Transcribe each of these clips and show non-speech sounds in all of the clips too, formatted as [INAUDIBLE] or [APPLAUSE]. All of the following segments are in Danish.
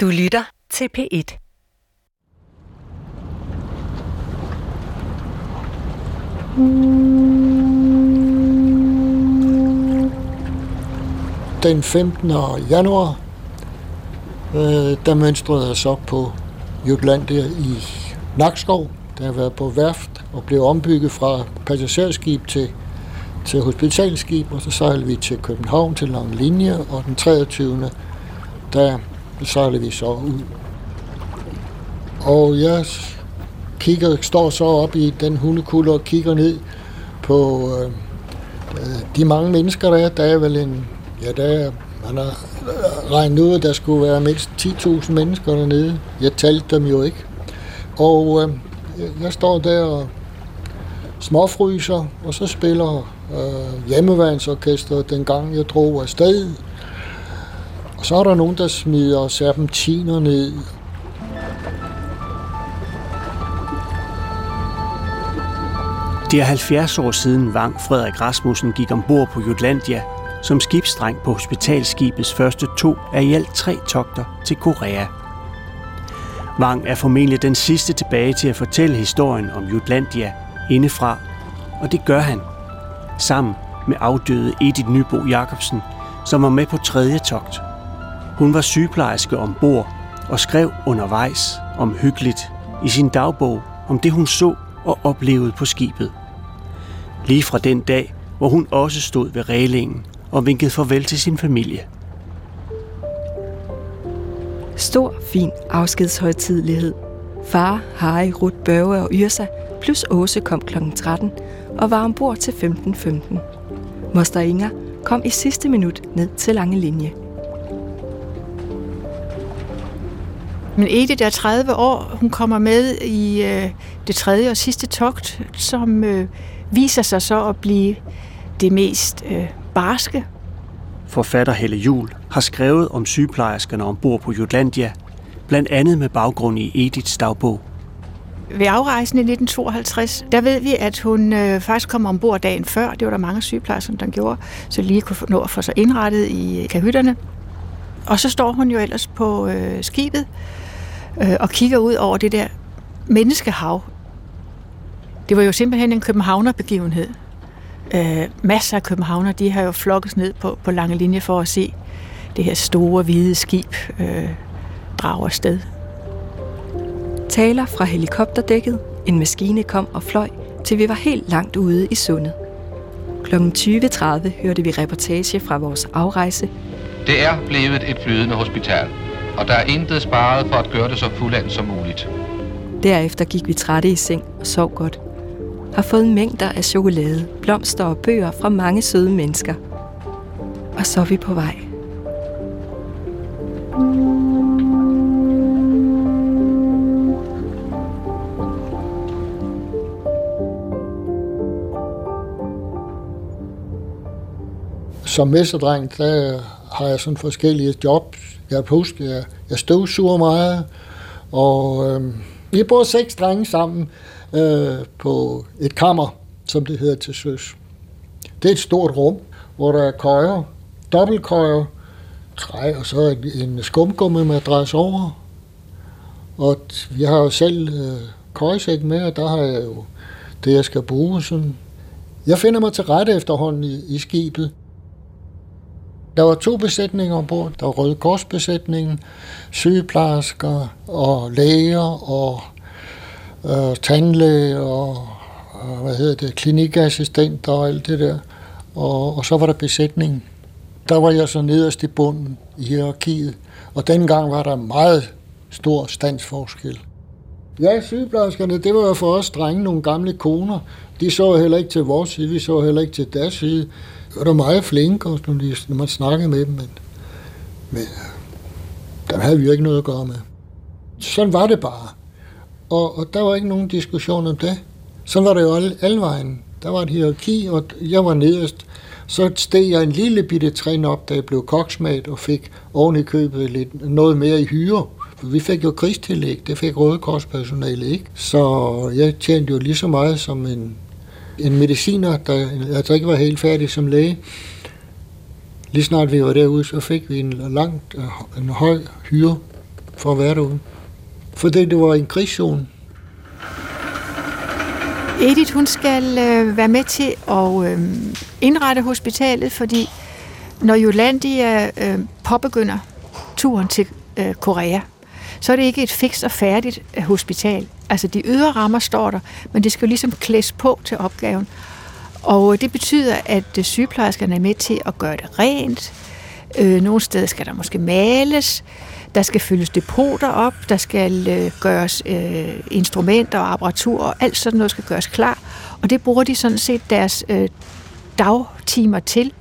Du lytter til P1. Den 15. januar, øh, der mønstrede jeg så på Jutlandia i Nakskov, der har været på værft og blev ombygget fra passagerskib til, til hospitalskib, og så sejlede vi til København til lang linje, og den 23. der sejlede vi så ud. Og jeg kigger, står så op i den hundekulde og kigger ned på øh, øh, de mange mennesker, der er. Der er vel en, ja, der er, man har regnet ud, at der skulle være mindst 10.000 mennesker dernede. Jeg talte dem jo ikke. Og øh, jeg står der og småfryser, og så spiller øh, hjemmeværnsorkestret den gang jeg drog afsted. Og så er der nogen, der smider serpentiner ned. Det er 70 år siden Vang Frederik Rasmussen gik ombord på Jutlandia som skibsdreng på hospitalskibets første to af i alt tre togter til Korea. Wang er formentlig den sidste tilbage til at fortælle historien om Jutlandia indefra, og det gør han, sammen med afdøde Edith Nybo Jacobsen, som var med på tredje togt. Hun var sygeplejerske ombord og skrev undervejs om hyggeligt i sin dagbog om det, hun så og oplevede på skibet. Lige fra den dag, hvor hun også stod ved reglingen og vinkede farvel til sin familie. Stor, fin afskedshøjtidlighed. Far, Harry, Ruth, Børge og Yrsa plus Åse kom kl. 13 og var ombord til 15.15. Moster Inger kom i sidste minut ned til lange linje. Men Edith er 30 år. Hun kommer med i øh, det tredje og sidste togt, som øh, viser sig så at blive det mest øh, barske. Forfatter Helle Jul har skrevet om sygeplejerskerne ombord på Jutlandia, blandt andet med baggrund i Ediths dagbog. Ved afrejsen i 1952, der ved vi, at hun øh, faktisk kom ombord dagen før. Det var der mange sygeplejersker, der gjorde, så lige kunne nå at få sig indrettet i kahytterne. Og så står hun jo ellers på øh, skibet øh, og kigger ud over det der menneskehav. Det var jo simpelthen en københavnerbegivenhed. Øh, masser af københavner, de har jo flokket ned på, på lange linje for at se det her store hvide skib øh, drage afsted. Taler fra helikopterdækket. En maskine kom og fløj, til vi var helt langt ude i sundet. Kl. 20.30 hørte vi reportage fra vores afrejse. Det er blevet et flydende hospital, og der er intet sparet for at gøre det så fuldendt som muligt. Derefter gik vi trætte i seng og sov godt. Har fået mængder af chokolade, blomster og bøger fra mange søde mennesker. Og så er vi på vej. Som mesterdreng, der har jeg sådan forskellige jobs. Jeg husker, jeg, jeg støvsuger meget, og øh, vi bor seks drenge sammen øh, på et kammer, som det hedder til søs. Det er et stort rum, hvor der er køjer, dobbeltkøjer, træ, og så en skumgummimadras over. Og vi har jo selv øh, køjesæk med, og der har jeg jo det, jeg skal bruge. Sådan. Jeg finder mig til rette efterhånden i, i skibet. Der var to besætninger ombord. Der var Røde Korsbesætningen, sygeplejersker og læger og øh, tandlæge og øh, hvad hedder det, klinikassistenter og alt det der. Og, og så var der besætningen. Der var jeg så nederst i bunden i hierarkiet, og dengang var der meget stor standsforskel. Ja, sygeplejerskerne, det var jo for os drenge nogle gamle koner. De så heller ikke til vores side, vi så heller ikke til deres side. Det var da meget flinke, når, de, når man snakkede med dem, men, men øh, dem havde vi jo ikke noget at gøre med. Sådan var det bare. Og, og der var ikke nogen diskussion om det. Sådan var det jo alle, alle vejen. Der var et hierarki, og jeg var nederst. Så steg jeg en lille bitte trin op, da jeg blev koksmat og fik oven i købet lidt, noget mere i hyre. For vi fik jo krigstillæg, det fik Røde ikke. Så jeg tjente jo lige så meget som en, en mediciner, der altså ikke var helt færdig som læge. Lige snart vi var derude, så fik vi en langt, øh, en høj hyre. for at være derude. Fordi det var en krigszone. Edith, hun skal øh, være med til at øh, indrette hospitalet, fordi når Jolandia øh, påbegynder turen til øh, Korea, så er det ikke et fikst og færdigt øh, hospital. Altså de ydre rammer står der, men det skal jo ligesom klædes på til opgaven. Og øh, det betyder, at øh, sygeplejerskerne er med til at gøre det rent. Øh, nogle steder skal der måske males. Der skal fyldes depoter op. Der skal øh, gøres øh, instrumenter og apparatur, og alt sådan noget skal gøres klar. Og det bruger de sådan set deres øh, dagtimer til.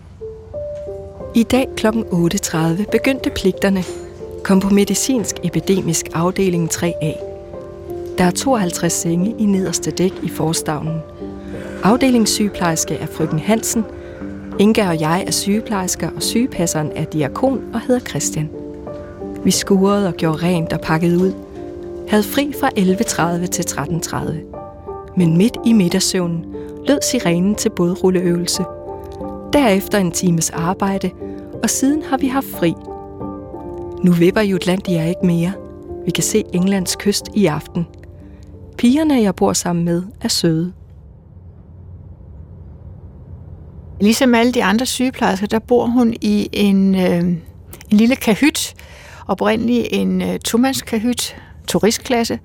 I dag kl. 8.30 begyndte pligterne. Kom på medicinsk epidemisk afdeling 3A. Der er 52 senge i nederste dæk i forstavnen. Afdelingssygeplejerske er frøken Hansen. Inga og jeg er sygeplejersker, og sygepasseren er diakon og hedder Christian. Vi skurede og gjorde rent og pakkede ud. Havde fri fra 11.30 til 13.30. Men midt i middagssøvnen lød sirenen til bådrulleøvelse. Derefter en times arbejde, og siden har vi haft fri. Nu vipper Jutlandia ikke mere. Vi kan se Englands kyst i aften. Pigerne, jeg bor sammen med, er søde. Ligesom alle de andre sygeplejersker, der bor hun i en, øh, en lille kahyt, oprindeligt en øh, tomandskahyt, turistklasse.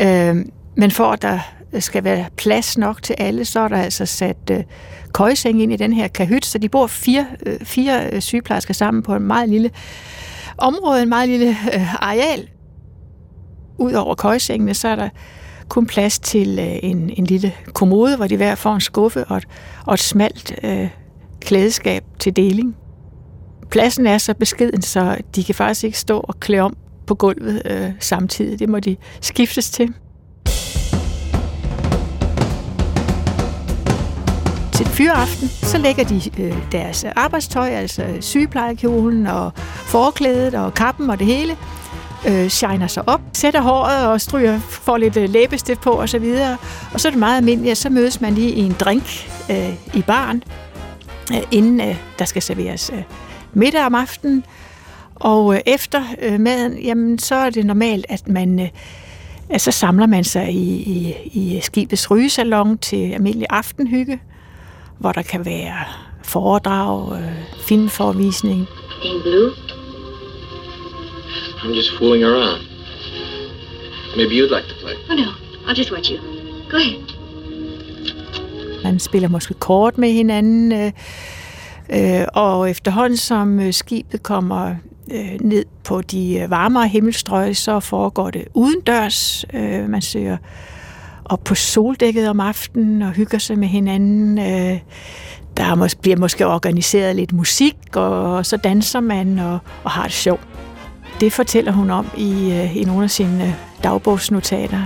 Øh, men for at der skal være plads nok til alle, så er der altså sat øh, køjseng ind i den her kahyt, så de bor fire, øh, fire øh, sygeplejersker sammen på en meget lille område, en meget lille øh, areal. Udover køjesengene, så er der kun plads til øh, en, en lille kommode, hvor de hver får en skuffe og et, og et smalt øh, klædeskab til deling. Pladsen er så beskeden, så de kan faktisk ikke stå og klæde om på gulvet øh, samtidig. Det må de skiftes til. Til fyraften, så lægger de øh, deres arbejdstøj, altså sygeplejekjolen og forklædet og kappen og det hele, øh, shiner sig op, sætter håret og stryger, får lidt øh, læbestift på osv. Og, og så er det meget almindeligt, at så mødes man lige i en drink øh, i baren, øh, inden øh, der skal serveres øh, middag om aftenen. Og øh, efter øh, maden, jamen, så er det normalt, at man... Øh, så samler man sig i, i, i skibets rygesalon til almindelig aftenhygge, hvor der kan være foredrag, øh, filmforvisning. In blue? I'm just fooling around. Maybe you'd like to play. Oh no, I'll just watch you. Go ahead. Man spiller måske kort med hinanden, øh, øh, og efterhånden som øh, skibet kommer øh, ned på de øh, varmere himmelstrøg, så foregår det udendørs. Øh, man søger op på soldækket om aftenen og hygger sig med hinanden. Øh, der mås- bliver måske organiseret lidt musik, og så danser man og, og har det sjovt. Det fortæller hun om i, øh, i nogle af sine dagbogsnotater.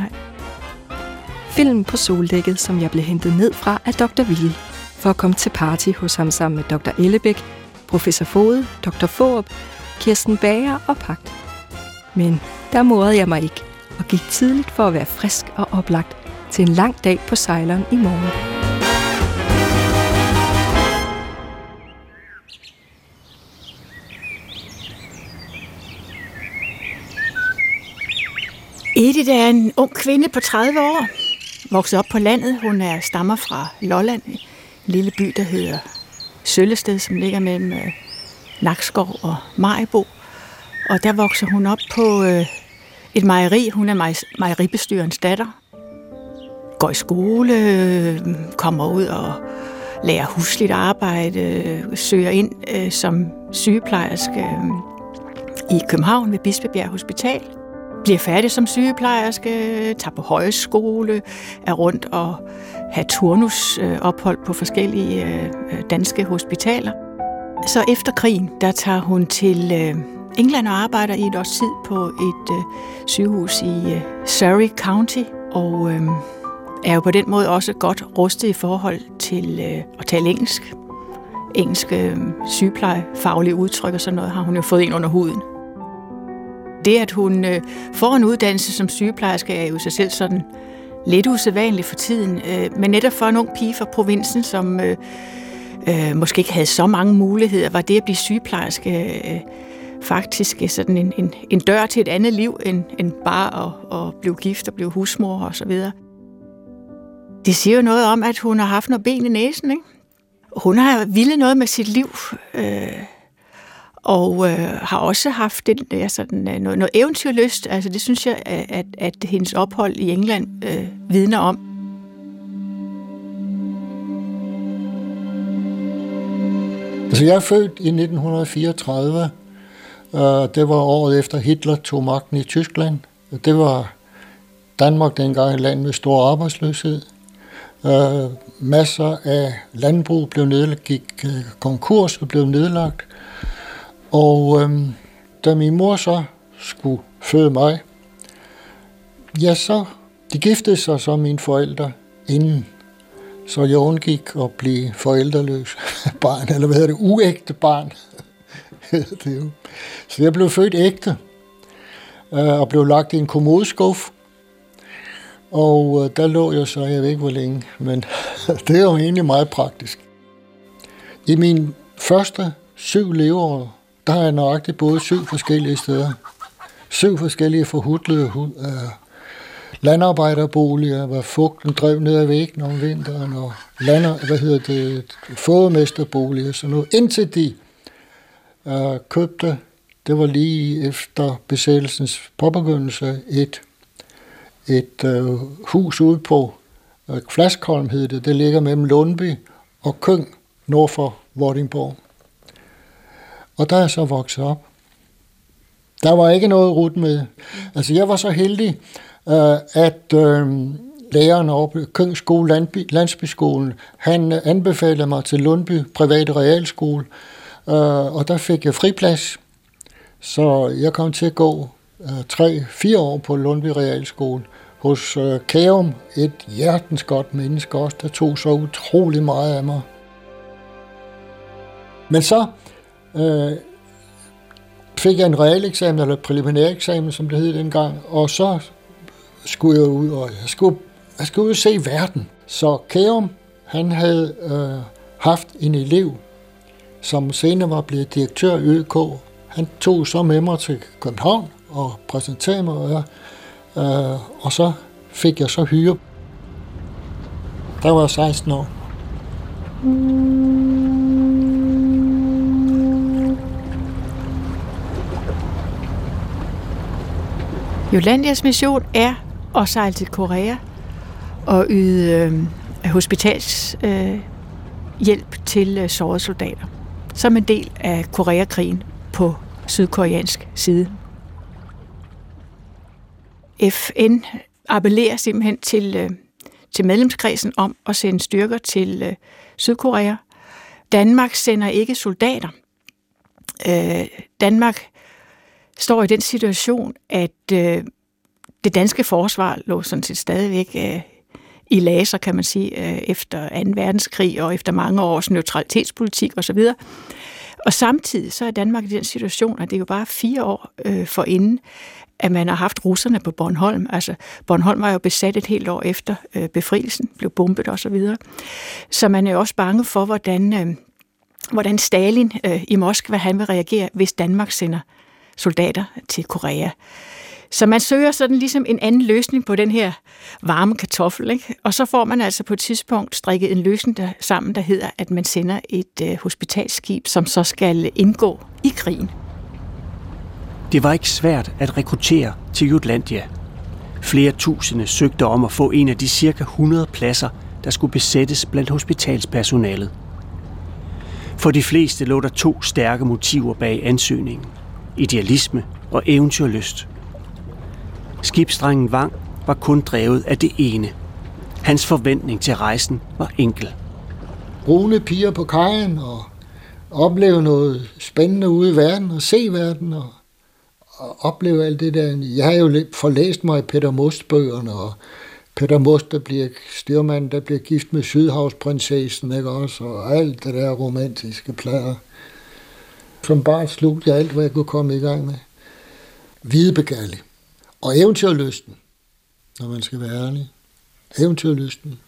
Film på soldækket, som jeg blev hentet ned fra af Dr. Ville, for at komme til party hos ham sammen med Dr. Ellebæk, professor Fode, Dr. Forup, Kirsten Bager og Pagt. Men der morede jeg mig ikke, og gik tidligt for at være frisk og oplagt til en lang dag på sejleren i morgen. Edith er en ung kvinde på 30 år, vokset op på landet. Hun er stammer fra Lolland, en lille by, der hedder Søllested, som ligger mellem øh, Nakskov og Majbo. Og der vokser hun op på øh, et mejeri. Hun er mej- mejeribestyrens datter. Går i skole, kommer ud og lærer husligt arbejde, søger ind øh, som sygeplejerske øh, i København ved Bispebjerg Hospital bliver færdig som sygeplejerske, tager på højskole, er rundt og har turnusophold på forskellige øh, øh danske hospitaler. Så efter krigen, der tager hun til øh, England og arbejder i et års tid på et øh, sygehus i øh, Surrey County, og øh, er jo på den måde også godt rustet i forhold til øh, at tale engelsk. Engelske øh, sygeplejefaglige udtryk og sådan noget har hun jo fået ind under huden. Det, at hun øh, får en uddannelse som sygeplejerske, er jo sig selv sådan lidt usædvanligt for tiden. Øh, men netop for en ung pige fra provinsen, som øh, øh, måske ikke havde så mange muligheder, var det at blive sygeplejerske øh, faktisk sådan en, en, en dør til et andet liv, end, end bare at, at blive gift og blive husmor og så videre. Det siger jo noget om, at hun har haft noget ben i næsen, ikke? Hun har ville noget med sit liv, øh, og øh, har også haft den, ja, sådan, øh, noget, noget eventyrlyst. Altså, det synes jeg, at, at hendes ophold i England øh, vidner om. Altså, jeg er født i 1934. Uh, det var året efter Hitler tog magten i Tyskland. Det var Danmark dengang et land med stor arbejdsløshed. Øh, masser af landbrug blev nedlagt, gik øh, konkurs og blev nedlagt. Og øh, da min mor så skulle føde mig, ja, så de giftede sig som mine forældre inden så jeg undgik at blive forældreløs [LAUGHS] barn, eller hvad hedder det, uægte barn. [LAUGHS] det jo. Så jeg blev født ægte, øh, og blev lagt i en kommodeskuff. Og øh, der lå jeg så, jeg ved ikke hvor længe, men [LAUGHS] det er jo egentlig meget praktisk. I min første syv leveår, der har jeg nøjagtigt boet syv forskellige steder. Syv forskellige forhudlede øh, landarbejderboliger, hvor fugten drev ned ad væggen om vinteren, og lander, hvad hedder det, fådemesterbolig og sådan noget, indtil de øh, købte, det var lige efter besættelsens påbegyndelse, et, et øh, hus ude på øh, Flaskholm hed det, det ligger mellem Lundby og Køng, nord for Vordingborg. Og der er jeg så vokset op. Der var ikke noget rut med. Altså, jeg var så heldig, øh, at øh, læreren i Køng Skole, Landby, Landsbyskolen, han anbefalede mig til Lundby Private Realskole, øh, og der fik jeg friplads. Så jeg kom til at gå øh, tre-fire år på Lundby Realskole hos øh, Kærum, et hjertens godt menneske også, der tog så utrolig meget af mig. Men så øh, fik jeg en realeksamen, eller preliminæreksamen, som det hed dengang, og så skulle jeg ud, og jeg skulle jeg skulle ud og se verden. Så Kærum, han havde øh, haft en elev, som senere var blevet direktør i ØK. Han tog så med mig til København og præsentere mig, og, øh, og så fik jeg så hyre. Der var jeg 16 år. Jolandias mission er at sejle til Korea og yde øh, hospitalshjælp øh, til øh, sårede soldater, som en del af Koreakrigen på sydkoreansk side. FN appellerer simpelthen til, øh, til medlemskredsen om at sende styrker til øh, Sydkorea. Danmark sender ikke soldater. Øh, Danmark står i den situation, at øh, det danske forsvar lå sådan set stadigvæk øh, i laser, kan man sige, øh, efter 2. verdenskrig og efter mange års neutralitetspolitik osv. Og samtidig så er Danmark i den situation, at det er jo bare fire år øh, for inden, at man har haft russerne på Bornholm. Altså, Bornholm var jo besat et helt år efter øh, befrielsen, blev bombet osv. Så, videre. så man er jo også bange for, hvordan, øh, hvordan Stalin øh, i Moskva han vil reagere, hvis Danmark sender soldater til Korea. Så man søger sådan ligesom en anden løsning på den her varme kartoffel, ikke? og så får man altså på et tidspunkt strikket en løsning der, sammen, der hedder, at man sender et øh, hospitalskib, som så skal indgå i krigen. Det var ikke svært at rekruttere til Jutlandia. Flere tusinde søgte om at få en af de cirka 100 pladser, der skulle besættes blandt hospitalspersonalet. For de fleste lå der to stærke motiver bag ansøgningen. Idealisme og eventyrlyst. Skibsdrengen Vang var kun drevet af det ene. Hans forventning til rejsen var enkel. Brune piger på kajen og opleve noget spændende ude i verden og se verden og, og opleve alt det der. Jeg har jo forlæst mig i Peter Most-bøgerne og Peter Most, der bliver styrmand, der bliver gift med Sydhavsprinsessen, ikke også? Og alt det der romantiske plader. Som bare slugte jeg alt, hvad jeg kunne komme i gang med. Hvidebegærlig. Og eventyrlysten, når man skal være ærlig. Eventyrlysten.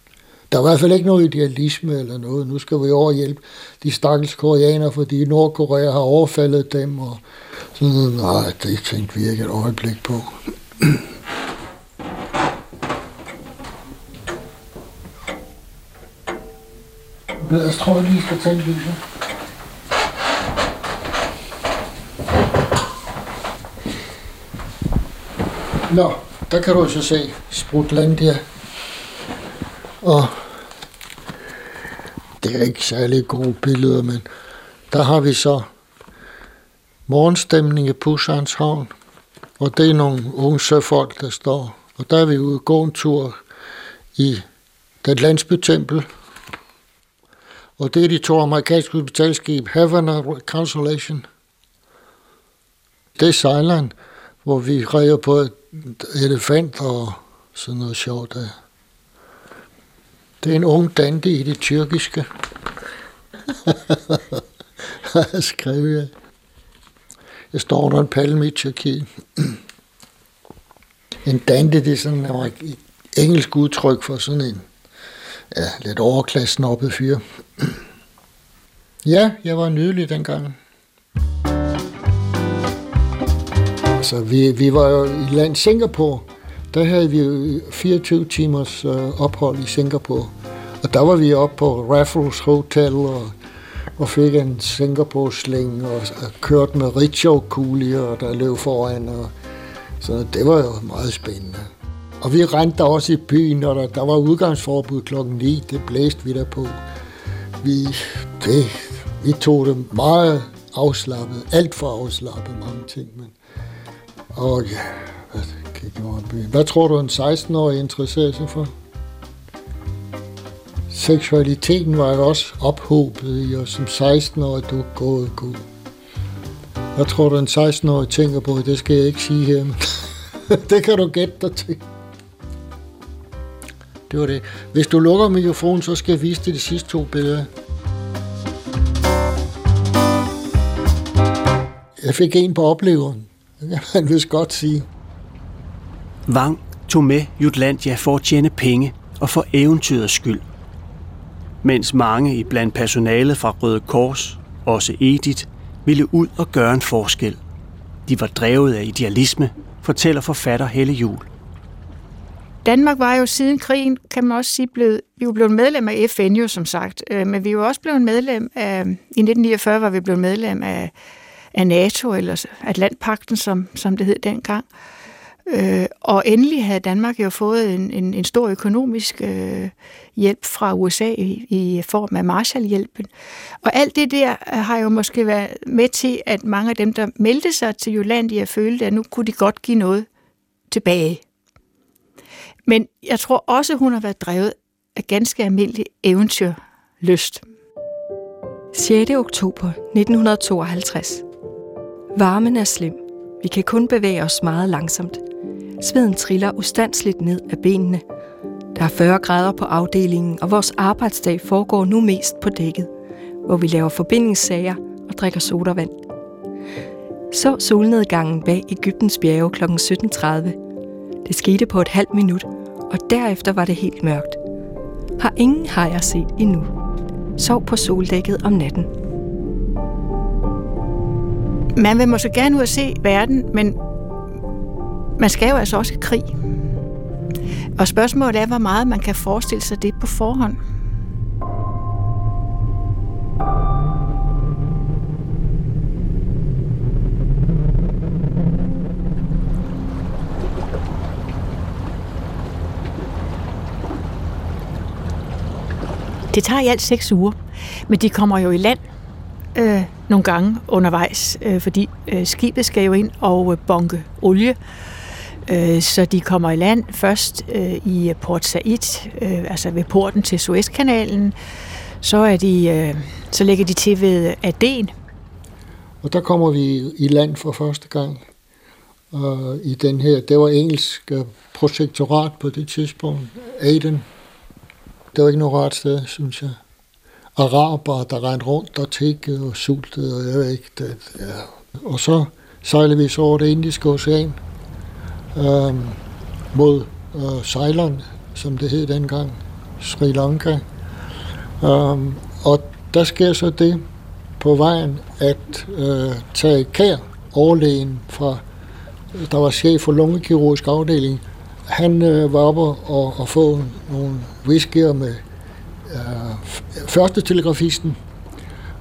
Der er i hvert fald ikke noget idealisme eller noget. Nu skal vi over og hjælpe de stakkels koreanere, fordi Nordkorea har overfaldet dem. Og sådan noget. Nej, det tænkte vi ikke et øjeblik på. Jeg tror, jeg lige skal tænde lyset. Nå, der kan du så se Sprutlandia. Og det er ikke særlig gode billeder, men der har vi så morgenstemning i Pusans havn. Og det er nogle unge søfolk, der står. Og der er vi ude gå en tur i den landsbytempel. Og det er de to amerikanske hospitalskib, Heaven og Consolation. Det er Sejland, hvor vi redder på et elefant og sådan noget sjovt der. Det er en ung dante i det tyrkiske. [LAUGHS] skrev jeg. Jeg står under en palme i Tyrkiet. en dante, det er sådan et engelsk udtryk for sådan en ja, lidt overklassen oppe fyr. ja, jeg var nydelig dengang. Altså, vi, vi var jo i land Singapore. Der havde vi 24 timers øh, ophold i Singapore. Og der var vi oppe på Raffles Hotel og, og fik en Singapore-sling og, og kørte med rickshaw-kulier, der løb foran. Og, så det var jo meget spændende. Og vi rendte også i byen, og der, der var udgangsforbud klokken 9. Det blæste vi der på. Vi, det, vi tog det meget afslappet. Alt for afslappet mange ting. Men, og ja, hvad, hvad tror du, en 16-årig interesserer sig for? Seksualiteten var jo også ophobet i, og som 16-årig, du er gået god. Hvad tror du, en 16-årig tænker på? Det skal jeg ikke sige her, men [LAUGHS] det kan du gætte dig til. Det var det. Hvis du lukker mikrofonen, så skal jeg vise dig de sidste to billeder. Jeg fik en på opleveren. Det kan man vist godt sige. Wang tog med Jutlandia for at tjene penge og for eventyrets skyld. Mens mange i blandt personalet fra Røde Kors, også Edith, ville ud og gøre en forskel. De var drevet af idealisme, fortæller forfatter Helle Jul. Danmark var jo siden krigen, kan man også sige, blevet, vi var blevet medlem af FN jo som sagt, øh, men vi var også blevet medlem af, i 1949 var vi blevet medlem af, af NATO, eller Atlantpakten, som, som det hed dengang. Øh, Øh, og endelig havde Danmark jo fået en, en, en stor økonomisk øh, hjælp fra USA i, i form af Marshallhjælpen. Og alt det der øh, har jo måske været med til, at mange af dem, der meldte sig til Jyllandia, følte, at nu kunne de godt give noget tilbage. Men jeg tror også, hun har været drevet af ganske almindelig eventyrlyst. 6. oktober 1952. Varmen er slem. Vi kan kun bevæge os meget langsomt. Sveden triller ustandsligt ned af benene. Der er 40 grader på afdelingen, og vores arbejdsdag foregår nu mest på dækket, hvor vi laver forbindingssager og drikker sodavand. Så solnedgangen bag Ægyptens bjerge kl. 17.30. Det skete på et halvt minut, og derefter var det helt mørkt. Har ingen hajer set endnu. Sov på soldækket om natten. Man vil måske gerne ud og se verden, men man skal jo altså også i krig. Og spørgsmålet er, hvor meget man kan forestille sig det på forhånd. Det tager i alt seks uger, men de kommer jo i land øh, nogle gange undervejs, øh, fordi øh, skibet skal jo ind og øh, bonke olie. Øh, så de kommer i land først øh, i Port Said, øh, altså ved porten til Suezkanalen. Så, er de, øh, så lægger de til ved Aden. Og der kommer vi i land for første gang. Og i den her, det var engelsk protektorat på det tidspunkt, Aden. Det var ikke noget rart sted, synes jeg araber, der rendte rundt og tækkede og sultede, og jeg ved ikke. Det, ja. Og så sejlede vi så over det indiske ocean øh, mod øh, Ceylon, som det hed dengang. Sri Lanka. Øh, og der sker så det på vejen at øh, tage kær, overlægen fra, der var chef for lungekirurgisk afdeling, han øh, var oppe og, og få nogle whiskyer med øh, første telegrafisten,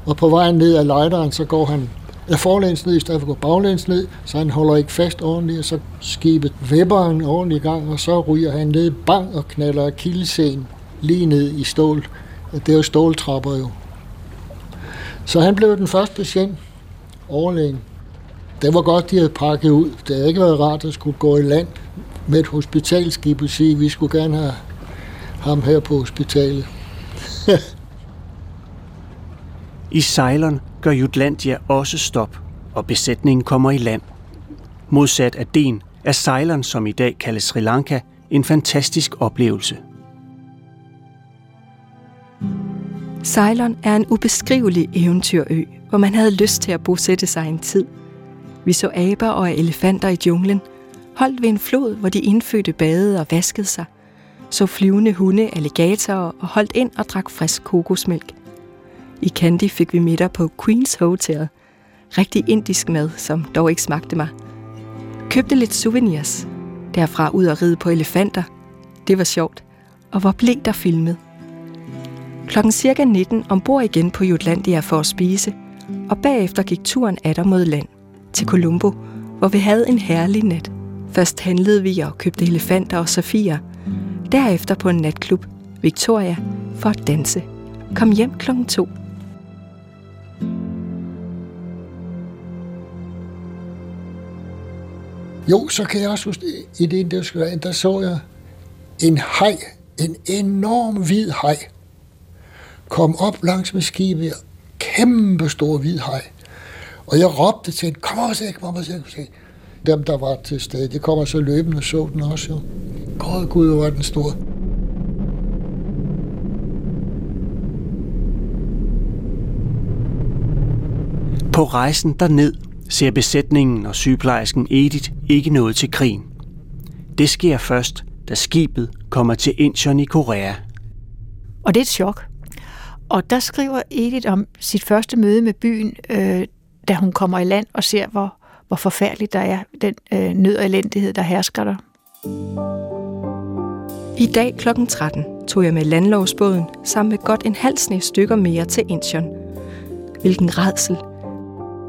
og på vejen ned ad lejderen, så går han er forlæns ned i stedet for at gå baglæns ned, så han holder ikke fast ordentligt, og så skibet vipperen ordentligt i gang, og så ryger han ned bang og knaller kildescenen lige ned i stål. Det er jo ståltrapper jo. Så han blev den første patient, overlægen. Det var godt, de havde pakket ud. Det havde ikke været rart at skulle gå i land med et hospitalskib og sige, at vi skulle gerne have ham her på hospitalet. [LAUGHS] I Ceylon gør Jutlandia også stop, og besætningen kommer i land. Modsat Aden er sejleren, som i dag kaldes Sri Lanka, en fantastisk oplevelse. Ceylon er en ubeskrivelig eventyrø, hvor man havde lyst til at bosætte sig en tid. Vi så aber og elefanter i junglen, holdt ved en flod, hvor de indfødte badede og vaskede sig, så flyvende hunde, alligatorer og holdt ind og drak frisk kokosmælk – i Candy fik vi middag på Queens Hotel. Rigtig indisk mad, som dog ikke smagte mig. Købte lidt souvenirs. Derfra ud og ride på elefanter. Det var sjovt. Og hvor blev der filmet. Klokken cirka 19 ombord igen på Jutlandia for at spise, og bagefter gik turen atter mod land, til Colombo, hvor vi havde en herlig nat. Først handlede vi og købte elefanter og safirer, derefter på en natklub, Victoria, for at danse. Kom hjem klokken 2. Jo, så kan jeg også huske, i det indiske land, der så jeg en hej, en enorm hvid hej, kom op langs med skibet, kæmpe stor hvid hej. Og jeg råbte til hende, kom også se, kom også se. Dem, der var til stede, de kommer så løbende og så den også jo. God Gud, hvor var den stor. På rejsen derned ser besætningen og sygeplejersken Edith ikke noget til krigen. Det sker først, da skibet kommer til Incheon i Korea. Og det er et chok. Og der skriver Edith om sit første møde med byen, øh, da hun kommer i land og ser, hvor, hvor forfærdeligt der er den øh, nød og elendighed, der hersker der. I dag kl. 13 tog jeg med landlovsbåden sammen med godt en halv sne stykker mere til Incheon. Hvilken redsel,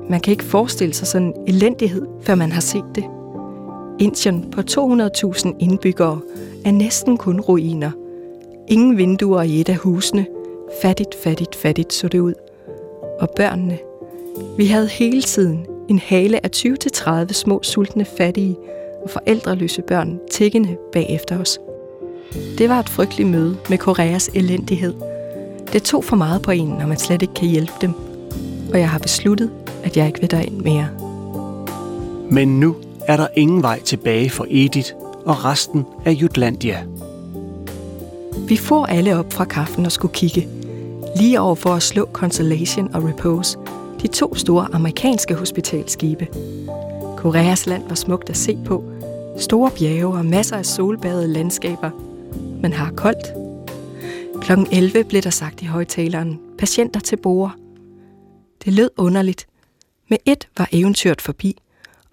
man kan ikke forestille sig sådan en elendighed, før man har set det. Indien på 200.000 indbyggere er næsten kun ruiner. Ingen vinduer i et af husene. Fattigt, fattigt, fattigt så det ud. Og børnene. Vi havde hele tiden en hale af 20-30 små sultne fattige og forældreløse børn tiggende bagefter os. Det var et frygteligt møde med Koreas elendighed. Det tog for meget på en, når man slet ikke kan hjælpe dem. Og jeg har besluttet, at jeg ikke vil derind mere. Men nu er der ingen vej tilbage for Edith og resten af Jutlandia. Vi får alle op fra kaffen og skulle kigge. Lige over for at slå Consolation og Repose, de to store amerikanske hospitalskibe. Koreas land var smukt at se på. Store bjerge og masser af solbadede landskaber. Men har koldt. Klokken 11 blev der sagt i højtaleren, patienter til bord. Det lød underligt, med et var eventyret forbi,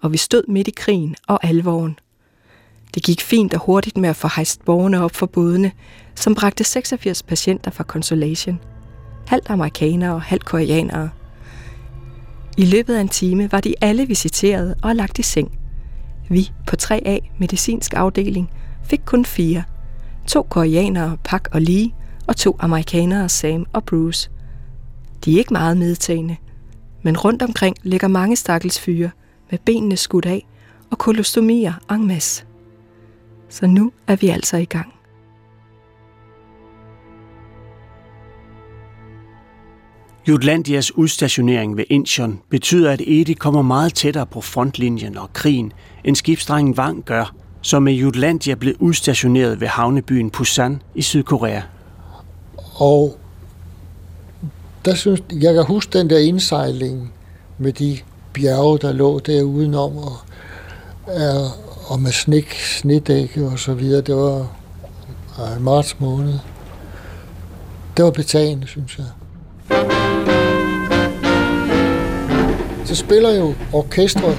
og vi stod midt i krigen og alvoren. Det gik fint og hurtigt med at få hejst borgerne op for bådene, som bragte 86 patienter fra Consolation. Halvt amerikanere og halvt koreanere. I løbet af en time var de alle visiteret og lagt i seng. Vi på 3A medicinsk afdeling fik kun fire. To koreanere, Pak og Lee, og to amerikanere, Sam og Bruce. De er ikke meget medtagende – men rundt omkring ligger mange stakkels fyre med benene skudt af og kolostomier en masse. Så nu er vi altså i gang. Jutlandias udstationering ved Incheon betyder, at Edi kommer meget tættere på frontlinjen og krigen, end skibsdrengen Wang gør, som med Jutlandia blev udstationeret ved havnebyen Busan i Sydkorea. Og der synes, jeg kan huske den der indsejling med de bjerge, der lå der udenom, og, og med snik, snedække og så videre. Det var marts måned. det var betagende, synes jeg. Så spiller jo orkestret.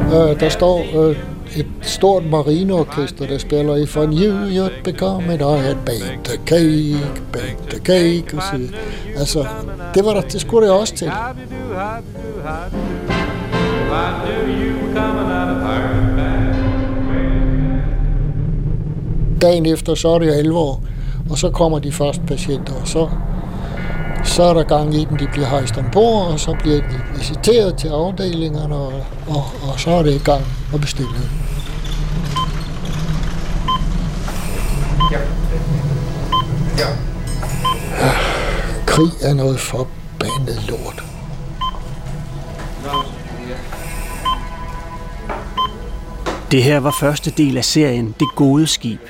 Øh, der står øh, et stort marineorkester, der spiller i For New York become it I had baked the cake, baked the cake, og så. Altså, det, var der, det skulle det også til. Dagen efter, så er det år og så kommer de første patienter, og så, så er der gang i dem, de bliver hejst ombord, og så bliver de visiteret til afdelingerne, og, og, og så er det i gang og bestillet. Ja. Ja. Krig er noget forbandet lort. Det her var første del af serien Det gode skib.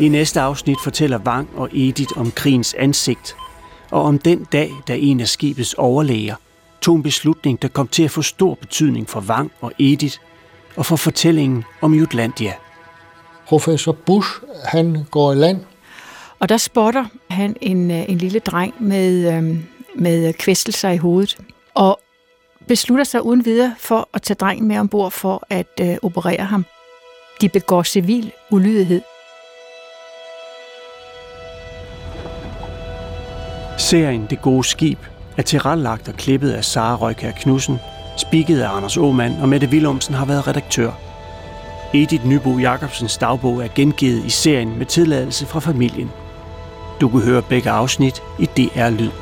I næste afsnit fortæller Wang og Edith om krigens ansigt, og om den dag, da en af skibets overlæger tog en beslutning, der kom til at få stor betydning for Vang og Edith, og for fortællingen om Jutlandia. Professor Bush, han går i land. Og der spotter han en, øh, en lille dreng med, øhm, med kvæstelser i hovedet, og beslutter sig uden videre for at tage drengen med ombord for at øh, operere ham. De begår civil ulydighed. Serien Det gode skib er tilrettelagt og klippet af Sara Røykær Knudsen, spikket af Anders Åmand og Mette Willumsen har været redaktør. Edith Nybo Jacobsens dagbog er gengivet i serien med tilladelse fra familien. Du kan høre begge afsnit i DR Lyd.